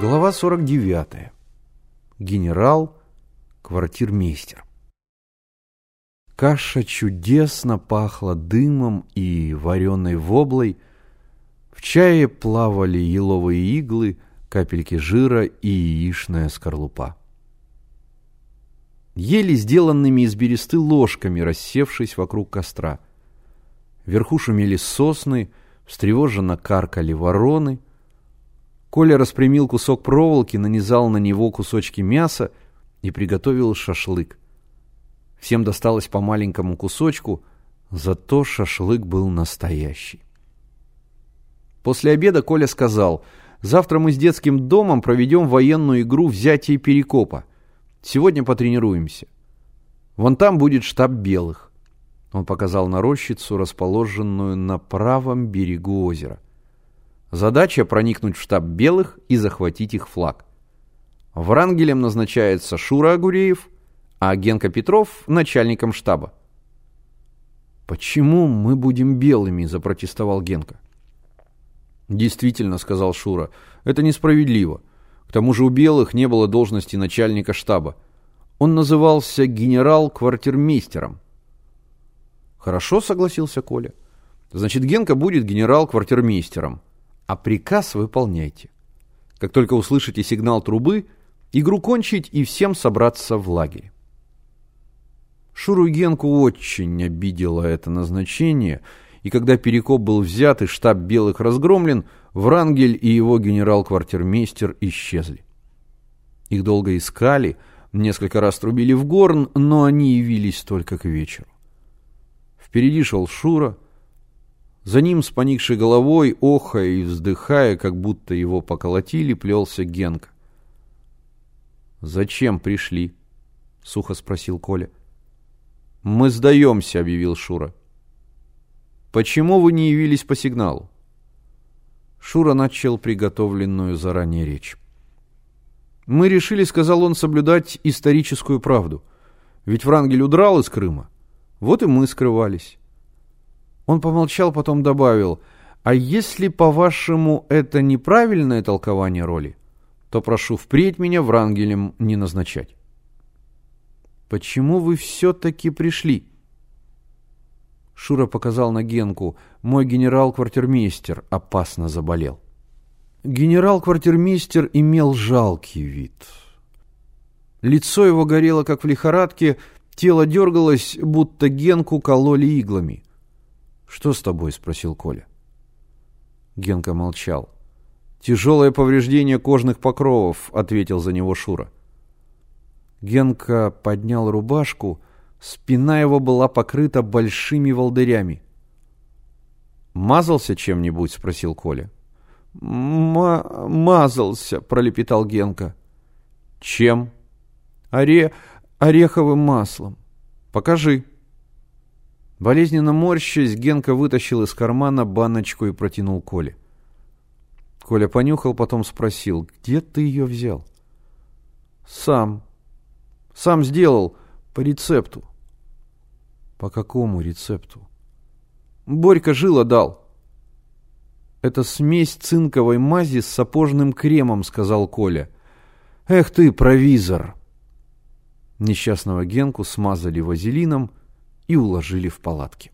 Глава 49. Генерал, квартирмейстер. Каша чудесно пахла дымом и вареной воблой. В чае плавали еловые иглы, капельки жира и яичная скорлупа. Ели сделанными из бересты ложками, рассевшись вокруг костра. Вверху шумели сосны, встревоженно каркали вороны — Коля распрямил кусок проволоки, нанизал на него кусочки мяса и приготовил шашлык. Всем досталось по маленькому кусочку, зато шашлык был настоящий. После обеда Коля сказал, «Завтра мы с детским домом проведем военную игру взятия Перекопа. Сегодня потренируемся. Вон там будет штаб белых». Он показал на рощицу, расположенную на правом берегу озера. Задача проникнуть в штаб белых и захватить их флаг. Врангелем назначается Шура Агуреев, а Генка Петров – начальником штаба. «Почему мы будем белыми?» – запротестовал Генка. «Действительно», – сказал Шура, – «это несправедливо. К тому же у белых не было должности начальника штаба. Он назывался генерал-квартирмейстером». «Хорошо», – согласился Коля. «Значит, Генка будет генерал-квартирмейстером а приказ выполняйте. Как только услышите сигнал трубы, игру кончить и всем собраться в лагере. Шуру Генку очень обидело это назначение, и когда Перекоп был взят и штаб белых разгромлен, Врангель и его генерал-квартирмейстер исчезли. Их долго искали, несколько раз трубили в горн, но они явились только к вечеру. Впереди шел Шура, за ним с поникшей головой, охая и вздыхая, как будто его поколотили, плелся Генка. «Зачем пришли?» — сухо спросил Коля. «Мы сдаемся», — объявил Шура. «Почему вы не явились по сигналу?» Шура начал приготовленную заранее речь. «Мы решили, — сказал он, — соблюдать историческую правду. Ведь Врангель удрал из Крыма. Вот и мы скрывались. Он помолчал, потом добавил, «А если, по-вашему, это неправильное толкование роли, то прошу впредь меня Врангелем не назначать». «Почему вы все-таки пришли?» Шура показал на Генку. «Мой генерал-квартирмейстер опасно заболел». Генерал-квартирмейстер имел жалкий вид. Лицо его горело, как в лихорадке, тело дергалось, будто Генку кололи иглами. «Что с тобой?» – спросил Коля. Генка молчал. «Тяжелое повреждение кожных покровов», – ответил за него Шура. Генка поднял рубашку, спина его была покрыта большими волдырями. «Мазался чем-нибудь?» – спросил Коля. «Мазался», – пролепетал Генка. «Чем?» «Оре... ореховым маслом». «Покажи». Болезненно морщась, Генка вытащил из кармана баночку и протянул Коле. Коля понюхал, потом спросил, где ты ее взял? Сам. Сам сделал, по рецепту. По какому рецепту? Борька жила дал. Это смесь цинковой мази с сапожным кремом, сказал Коля. Эх ты, провизор! Несчастного Генку смазали вазелином, и уложили в палатки.